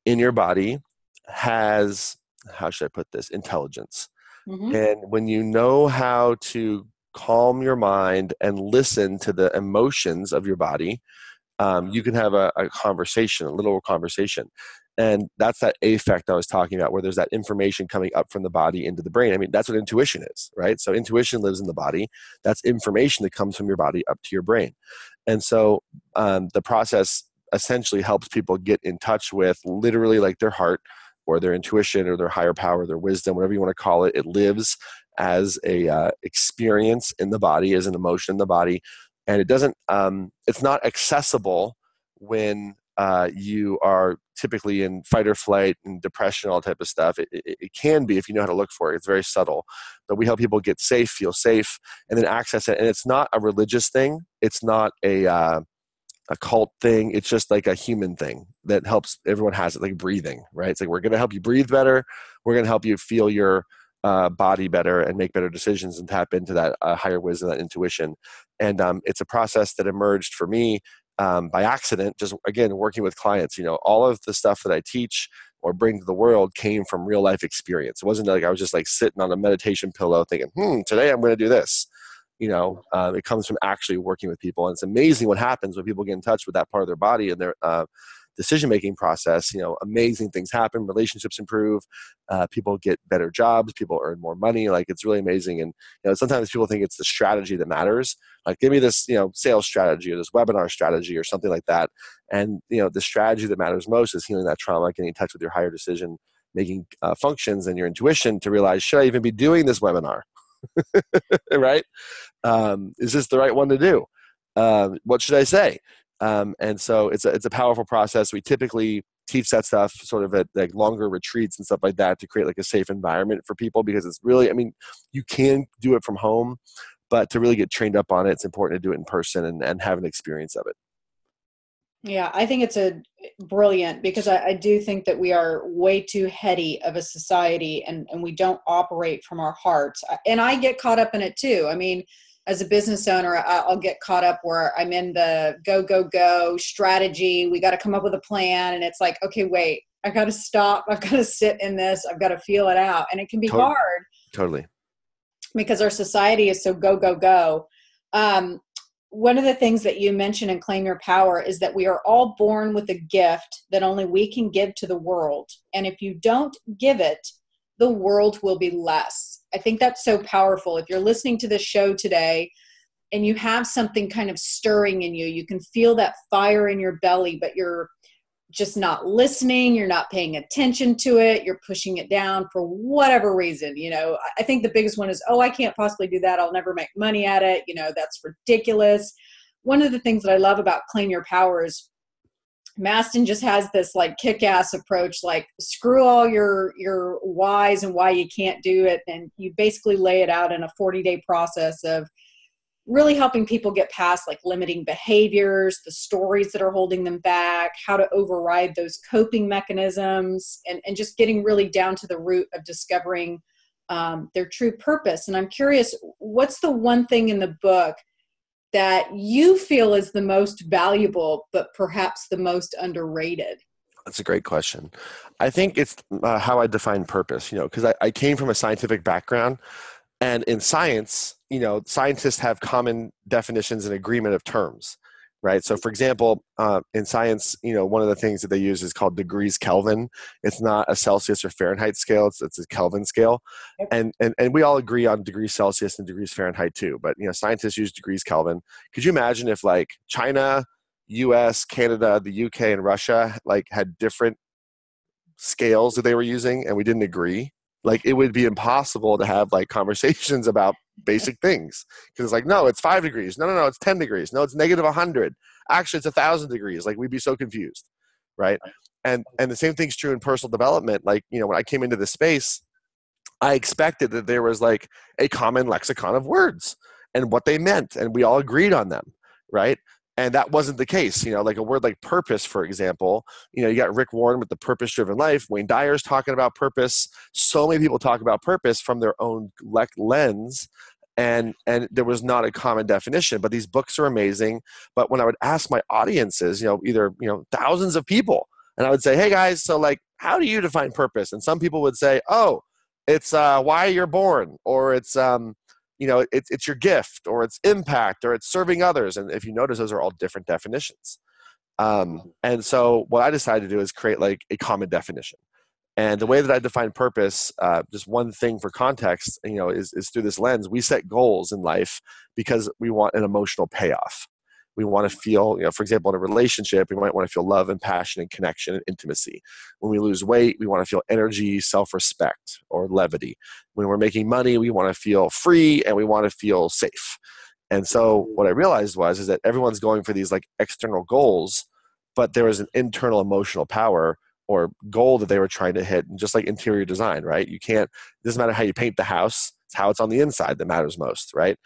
S2: in your body has, how should I put this, intelligence. Mm-hmm. And when you know how to calm your mind and listen to the emotions of your body, um, you can have a, a, conversation, a little conversation. And that's that affect I was talking about, where there's that information coming up from the body into the brain. I mean, that's what intuition is, right? So intuition lives in the body. That's information that comes from your body up to your brain. And so um, the process essentially helps people get in touch with literally like their heart or their intuition or their higher power, their wisdom, whatever you want to call it. It lives as a uh, experience in the body, as an emotion in the body, and it doesn't. Um, it's not accessible when uh, you are typically in fight or flight and depression, all type of stuff. It, it, it, can be if you know how to look for it. It's very subtle, but we help people get safe, feel safe, and then access it. And it's not a religious thing. It's not a uh, a cult thing. It's just like a human thing that helps. Everyone has it, like breathing, right? It's like we're going to help you breathe better. We're going to help you feel your uh, body better and make better decisions and tap into that uh, higher wisdom, that intuition. And um, it's a process that emerged for me um, by accident, just again, working with clients. You know, all of the stuff that I teach or bring to the world came from real life experience. It wasn't like I was just like sitting on a meditation pillow thinking, hmm, today I'm going to do this. You know, uh, it comes from actually working with people. And it's amazing what happens when people get in touch with that part of their body and their uh, decision making process. You know, amazing things happen, relationships improve, uh, people get better jobs, people earn more money. Like it's really amazing. And, you know, sometimes people think it's the strategy that matters like give me this you know sales strategy or this webinar strategy or something like that and you know the strategy that matters most is healing that trauma getting in touch with your higher decision making uh, functions and your intuition to realize should i even be doing this webinar right um, is this the right one to do um, what should i say um, and so it's a, it's a powerful process. We typically teach that stuff sort of at like longer retreats and stuff like that to create like a safe environment for people because it's really i mean you can do it from home but to really get trained up on it it's important to do it in person and, and have an experience of it.
S1: Yeah i think it's a brilliant because I, I, do think that we are way too heady of a society and, and we don't operate from our hearts. And i get caught up in it too. I mean as a business owner i'll get caught up where i'm in the go go go strategy. We got to come up with a plan. And it's like okay wait I've got to stop. I've got to sit in this. I've got to feel it out. And it can be totally. hard
S2: totally.
S1: because our society is so go go go. Um, one of the things that you mention and claim your power is that we are all born with a gift that only we can give to the world. And if you don't give it the world will be less i think that's so powerful. If you're listening to this show today and you have something kind of stirring in you you can feel that fire in your belly but you're just not listening you're not paying attention to it you're pushing it down for whatever reason you know. I think the biggest one is oh i can't possibly do that. I'll never make money at it. You know that's ridiculous. One of the things that i love about claim your power is mastin just has this like kick-ass approach like screw all your your whys and why you can't do it and you basically lay it out in a 40 day process of really helping people get past like limiting behaviors, the stories that are holding them back, how to override those coping mechanisms, and, and just getting really down to the root of discovering um, their true purpose. And I'm curious, what's the one thing in the book that you feel is the most valuable, but perhaps the most underrated?
S2: That's a great question. I think it's uh, how I define purpose, you know, because I, I came from a scientific background. And in science, you know, scientists have common definitions and agreement of terms, right? So, for example, uh, in science, you know, one of the things that they use is called degrees Kelvin. It's not a Celsius or Fahrenheit scale; it's, it's a Kelvin scale, and, and and we all agree on degrees Celsius and degrees Fahrenheit too. But you know, scientists use degrees Kelvin. Could you imagine if like China, U.S., Canada, the U.K., and Russia like had different scales that they were using, and we didn't agree? like it would be impossible to have like conversations about basic things. Because it's like no it's five degrees. No no no it's 10 degrees. No it's negative 100 actually it's a thousand degrees. Like we'd be so confused right? And and the same thing's true in personal development. Like you know when i came into this space i expected that there was like a common lexicon of words and what they meant and we all agreed on them right? And that wasn't the case you know like a word like purpose for example you know you got rick warren with the purpose driven life wayne dyer's talking about purpose. So many people talk about purpose from their own lens and and there was not a common definition but these books are amazing. But when i would ask my audiences you know either you know thousands of people and i would say hey guys so like how do you define purpose? And some people would say oh it's uh, why you're born or it's um, you know it's, it's your gift or it's impact or it's serving others. And if you notice those are all different definitions. Um, and so what i decided to do is create like a common definition and the way that i define purpose uh, just one thing for context you know is, is through this lens we set goals in life because we want an emotional payoff. We want to feel you know for example in a relationship we might want to feel love and passion and connection and intimacy. When we lose weight we want to feel energy self-respect or levity. When we're making money we want to feel free and we want to feel safe. And so what i realized was is that everyone's going for these like external goals but there is an internal emotional power or goal that they were trying to hit and just like interior design right? You can't it doesn't matter how you paint the house it's how it's on the inside that matters most right?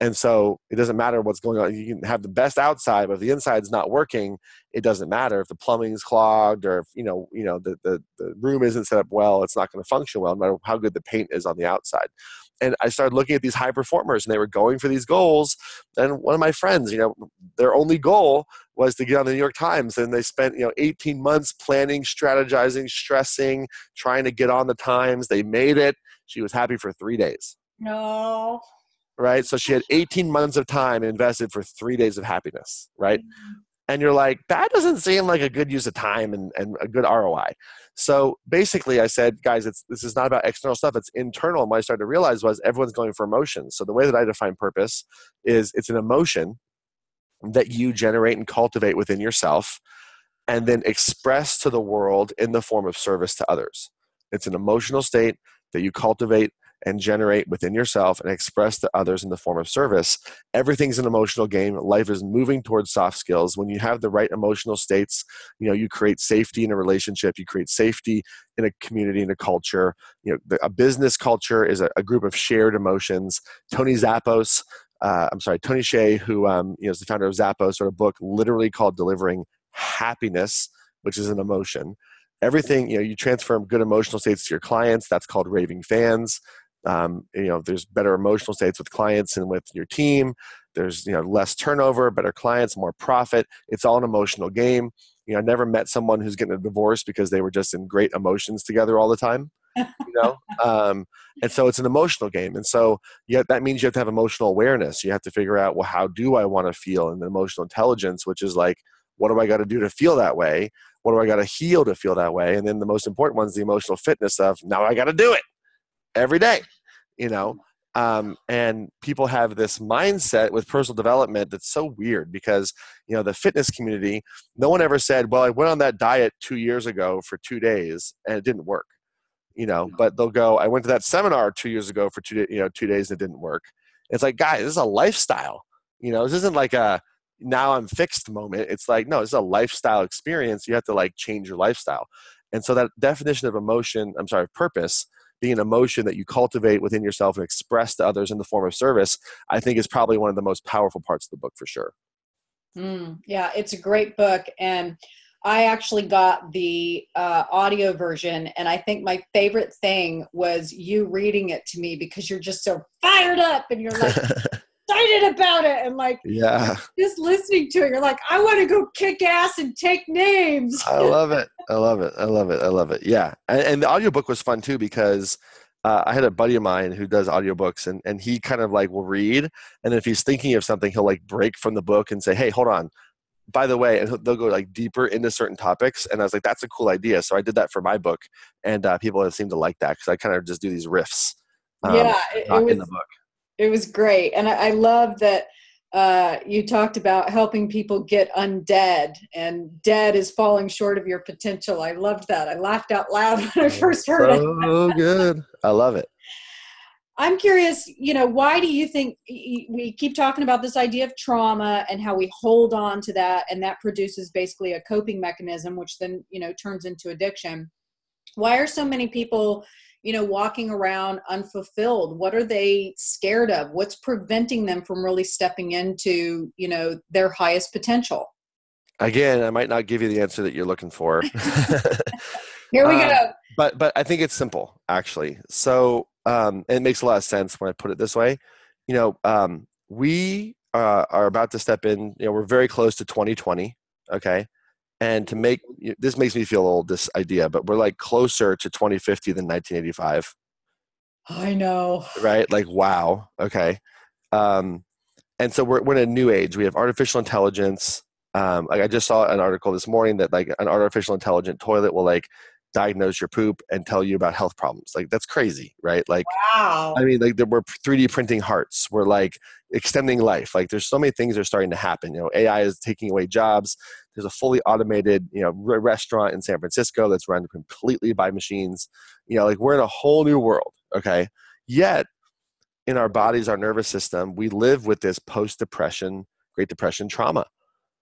S2: And so it doesn't matter what's going on you can have the best outside but if the inside's not working it doesn't matter if the plumbing's clogged or if you know you know the, the, the room isn't set up well it's not going to function well no matter how good the paint is on the outside and I started looking at these high performers and they were going for these goals. And one of my friends, you know, their only goal was to get on the New York Times and they spent, you know, 18 months planning, strategizing, stressing, trying to get on the Times. They made it. She was happy for 3 days.
S1: No.
S2: Right? So she had 18 months of time invested for 3 days of happiness, right? Mm-hmm. And you're like, that doesn't seem like a good use of time and, and a good ROI. So basically, I said, guys, it's, this is not about external stuff, it's internal. And what I started to realize was everyone's going for emotions. So the way that I define purpose is it's an emotion that you generate and cultivate within yourself and then express to the world in the form of service to others. It's an emotional state that you cultivate and generate within yourself and express to others in the form of service. Everything's an emotional game. Life is moving towards soft skills. When you have the right emotional states, you know, you create safety in a relationship, you create safety in a community, in a culture. You know, the, a business culture is a, a, group of shared emotions. Tony Zappos, uh, I'm sorry, Tony Hsieh, who um, you know, is the founder of Zappos, wrote a book literally called Delivering Happiness, which is an emotion everything you know you transfer good emotional states to your clients that's called raving fans um, you know there's better emotional states with clients and with your team. There's you know less turnover better clients more profit. It's all an emotional game. You know i never met someone who's getting a divorce because they were just in great emotions together all the time you know? Um, and so it's an emotional game. And so yeah that means you have to have emotional awareness. You have to figure out well how do i want to feel and emotional intelligence which is like what do i got to do to feel that way? What do i got to heal to feel that way? And then the most important one is the emotional fitness of now i got to do it every day you know? Um, and people have this mindset with personal development that's so weird because you know the fitness community no one ever said well i went on that diet two years ago for two days and it didn't work you know? But they'll go i went to that seminar two years ago for two you know two days and it didn't work. It's like guys this is a lifestyle you know? This isn't like a now i'm fixed moment. It's like no this is a lifestyle experience. You have to like change your lifestyle. And so that definition of emotion i'm sorry purpose being an emotion that you cultivate within yourself and express to others in the form of service, I think is probably one of the most powerful parts of the book for sure.
S1: Mm, yeah, it's a great book. And I actually got the uh, audio version, and I think my favorite thing was you reading it to me because you're just so fired up and you're like, excited about it. And like
S2: yeah.
S1: just listening to it you're like i want to go kick ass and take names.
S2: I love it. I love it. I love it. I love it. Yeah. And, and the audiobook was fun too because uh, i had a buddy of mine who does audiobooks and, and he kind of like will read and if he's thinking of something he'll like break from the book and say hey hold on. By the way, and they'll go like deeper into certain topics. And I was like, that's a cool idea. So I did that for my book, and uh, people have seemed to like that because I kind of just do these riffs.
S1: Um, yeah, it, it was, in the book it was great. And i, I love that uh, you talked about helping people get undead and dead is falling short of your potential. I loved that. I laughed out loud when i first heard
S2: so it. so good. I love it.
S1: I'm curious you know why do you think we keep talking about this idea of trauma and how we hold on to that and that produces basically a coping mechanism which then you know turns into addiction. Why are so many people you know walking around unfulfilled. What are they scared of? What's preventing them from really stepping into you know their highest potential?
S2: Again i might not give you the answer that you're looking for.
S1: Here we uh, go.
S2: but but i think it's simple actually. So um, it makes a lot of sense when i put it this way. You know um, we uh, are about to step in you know we're very close to 2020 okay and to make this makes me feel old this idea but we're like closer to 2050 than 1985
S1: i know
S2: right like wow okay um, and so we're, we're in a new age we have artificial intelligence um, like i just saw an article this morning that like an artificial intelligent toilet will like diagnose your poop and tell you about health problems. Like that's crazy, right? Like,
S1: wow.
S2: I mean, like we're 3D printing hearts. We're like extending life. Like there's so many things that are starting to happen. You know, AI is taking away jobs. There's a fully automated, you know, restaurant in San Francisco that's run completely by machines. You know, like we're in a whole new world. Okay, yet in our bodies, our nervous system, we live with this post-depression, Great Depression trauma,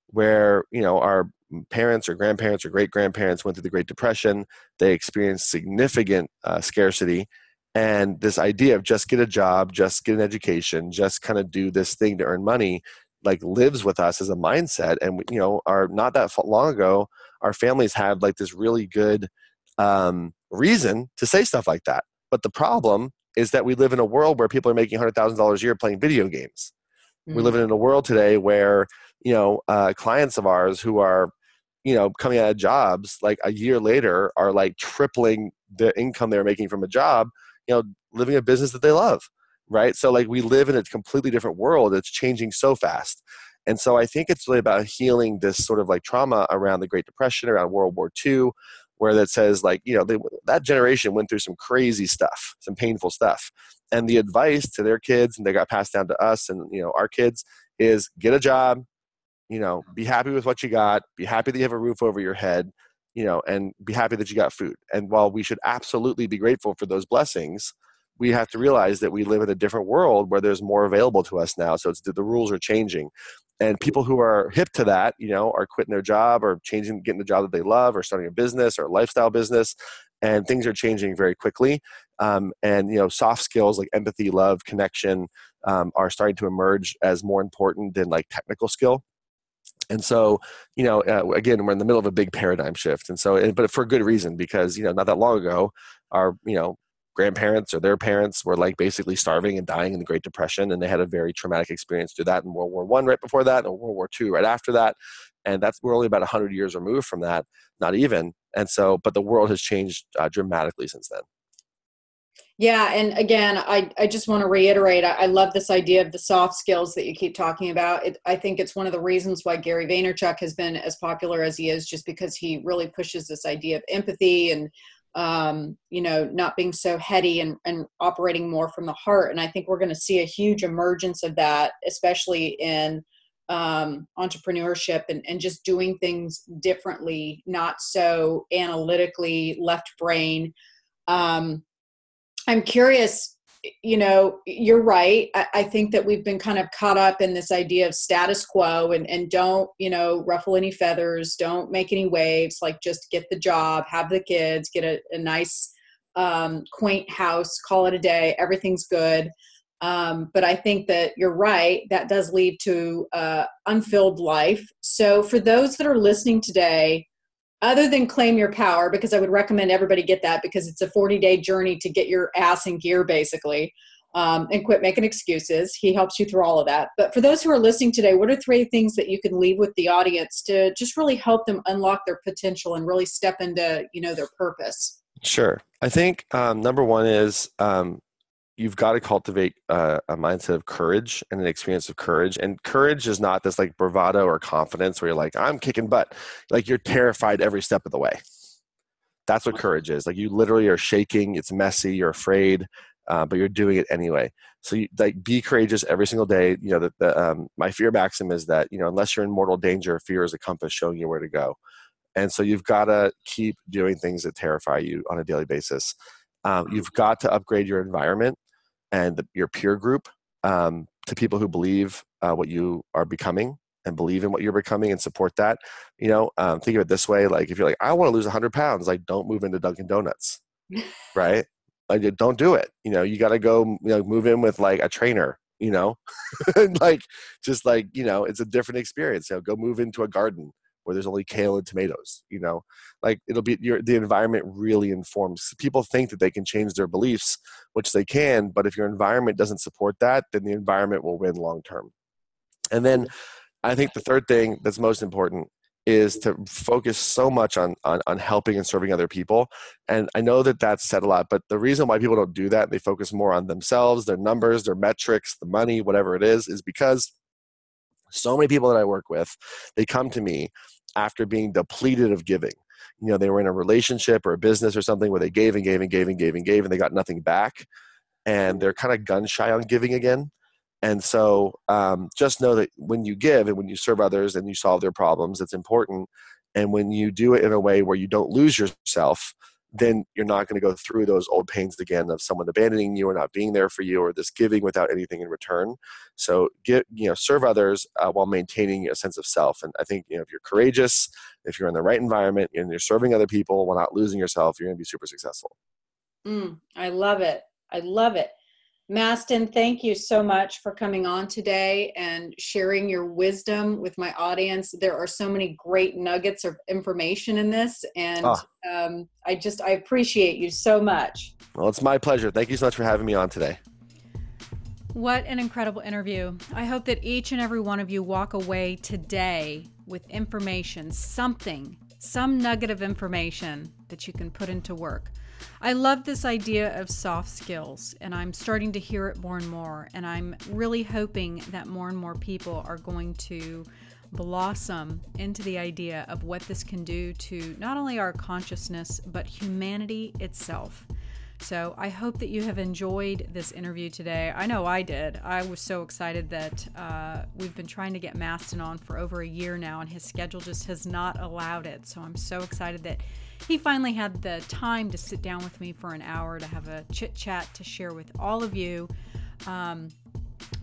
S2: where you know our parents or grandparents or great grandparents went through the Great Depression. They experienced significant uh, scarcity. And this idea of just get a job, just get an education, just kind of do this thing to earn money, like lives with us as a mindset. And you know, are not that long ago, our families had like this really good um, reason to say stuff like that. But the problem is that we live in a world where people are making hundred thousand dollars a year playing video games. Mm-hmm. We live in a world today where you know uh, clients of ours who are you know coming out of jobs like a year later are like tripling the income they're making from a job you know living a business that they love right? So like we live in a completely different world it's changing so fast. And so i think it's really about healing this sort of like trauma around the great depression around world war ii where that says like you know they, that generation went through some crazy stuff some painful stuff. And the advice to their kids and they got passed down to us and you know our kids is get a job you know be happy with what you got be happy that you have a roof over your head you know and be happy that you got food. And while we should absolutely be grateful for those blessings we have to realize that we live in a different world where there's more available to us now. So it's the rules are changing. And people who are hip to that you know are quitting their job or changing getting the job that they love or starting a business or a lifestyle business and things are changing very quickly. Um, and you know soft skills like empathy love connection um, are starting to emerge as more important than like technical skill and so you know uh, again we're in the middle of a big paradigm shift. And so but for a good reason because you know not that long ago our you know grandparents or their parents were like basically starving and dying in the great depression and they had a very traumatic experience through that in world war one right before that and world war two right after that. And that's we're only about 100 years removed from that not even. And so but the world has changed uh, dramatically since then
S1: yeah, and again, I, I just want to reiterate I, I, love this idea of the soft skills that you keep talking about. It, I think it's one of the reasons why Gary Vaynerchuk has been as popular as he is, just because he really pushes this idea of empathy and um, you know not being so heady and, and operating more from the heart. And I think we're going to see a huge emergence of that, especially in um, entrepreneurship and, and just doing things differently, not so analytically left brain. Um, I'm curious, you know, you're right. I, I, think that we've been kind of caught up in this idea of status quo and, and don't, you know, ruffle any feathers, don't make any waves, like just get the job, have the kids, get a, a nice, um, quaint house, call it a day, everything's good. Um, but I think that you're right, that does lead to uh, unfilled life. So for those that are listening today, other than claim your power because i would recommend everybody get that because it's a 40 day journey to get your ass in gear basically um, and quit making excuses. He helps you through all of that. But for those who are listening today what are three things that you can leave with the audience to just really help them unlock their potential and really step into you know their purpose?
S2: Sure. I think um, number one is um, you've got to cultivate uh, a mindset of courage and an experience of courage. And courage is not this like bravado or confidence where you're like, I'm kicking butt. Like you're terrified every step of the way. That's what courage is. Like you literally are shaking. It's messy. You're afraid, uh, but you're doing it anyway. So you, like be courageous every single day. You know that the, um, my fear maxim is that you know unless you're in mortal danger, fear is a compass showing you where to go. And so you've got to keep doing things that terrify you on a daily basis. Um, you've got to upgrade your environment and the, your peer group um, to people who believe uh, what you are becoming and believe in what you're becoming and support that. You know, um, think of it this way: like if you're like, I want to lose 100 pounds, like don't move into Dunkin' Donuts, right? Like don't do it. You know, you got to go. You know, move in with like a trainer. You know, like just like you know, it's a different experience. You know, go move into a garden where there's only kale and tomatoes you know? Like it'll be your the environment really informs people think that they can change their beliefs which they can but if your environment doesn't support that then the environment will win long term. And then i think the third thing that's most important is to focus so much on, on on helping and serving other people. And i know that that's said a lot but the reason why people don't do that they focus more on themselves their numbers their metrics the money whatever it is is because so many people that I work with, they come to me after being depleted of giving. You know, they were in a relationship or a business or something where they gave and gave and gave and gave and gave and they got nothing back. And they're kind of gun shy on giving again. And so um, just know that when you give and when you serve others and you solve their problems, it's important. And when you do it in a way where you don't lose yourself, then you're not going to go through those old pains again of someone abandoning you or not being there for you or this giving without anything in return. So get you know serve others uh, while maintaining a sense of self. And I think you know if you're courageous, if you're in the right environment and you're serving other people while not losing yourself, you're going to be super successful.
S1: Mm, I love it. I love it. Mastin, thank you so much for coming on today and sharing your wisdom with my audience. There are so many great nuggets of information in this, and oh. um, I just I appreciate you so much.
S2: Well, it's my pleasure. Thank you so much for having me on today.
S1: What an incredible interview. I hope that each and every one of you walk away today with information, something, some nugget of information that you can put into work. I love this idea of soft skills, and I'm starting to hear it more and more. And I'm really hoping that more and more people are going to blossom into the idea of what this can do to not only our consciousness, but humanity itself. So I hope that you have enjoyed this interview today. I know I did. I was so excited that uh, we've been trying to get Mastin on for over a year now, and his schedule just has not allowed it. So I'm so excited that he finally had the time to sit down with me for an hour to have a chit chat to share with all of you. Um,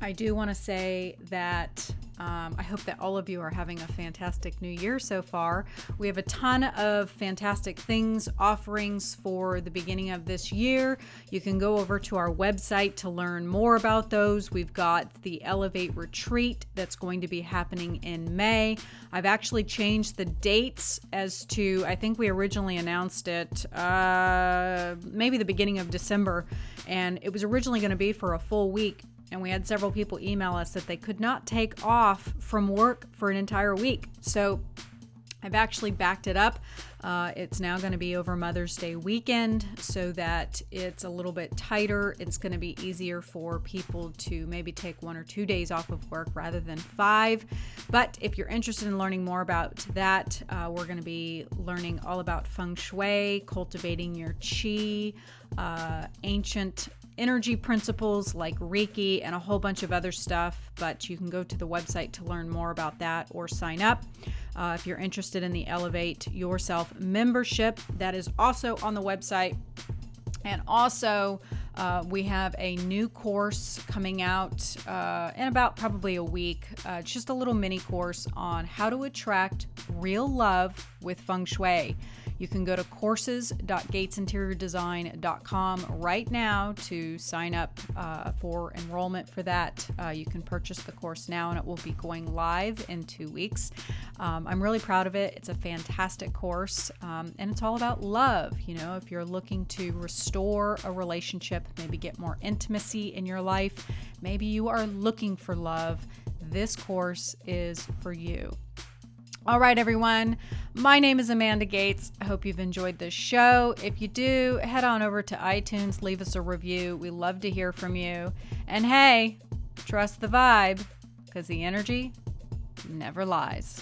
S1: I do want to say that um, I hope that all of you are having a fantastic new year so far. We have a ton of fantastic things, offerings for the beginning of this year. You can go over to our website to learn more about those. We've got the Elevate Retreat that's going to be happening in May. I've actually changed the dates as to, I think we originally announced it uh, maybe the beginning of December, and it was originally going to be for a full week and we had several people email us that they could not take off from work for an entire week. So I've actually backed it up. Uh, it's now going to be over Mother's Day weekend so that it's a little bit tighter. It's going to be easier for people to maybe take one or two days off of work rather than five. But if you're interested in learning more about that, uh, we're going to be learning all about feng shui, cultivating your chi, uh, ancient energy principles like Reiki and a whole bunch of other stuff. But you can go to the website to learn more about that or sign up. Uh, if you're interested in the Elevate Yourself membership, that is also on the website. And also, uh, we have a new course coming out uh, in about probably a week. Uh, just a little mini course on how to attract real love with feng shui. You can go to courses.gatesinteriordesign.com right now to sign up uh, for enrollment for that. Uh, you can purchase the course now and it will be going live in two weeks. Um, I'm really proud of it. It's a fantastic course um, and it's all about love. You know, if you're looking to restore a relationship, maybe get more intimacy in your life, maybe you are looking for love, this course is for you. All right, everyone. My name is Amanda Gates. I hope you've enjoyed this show. If you do, head on over to iTunes, leave us a review. We love to hear from you. And hey, trust the vibe because the energy never lies.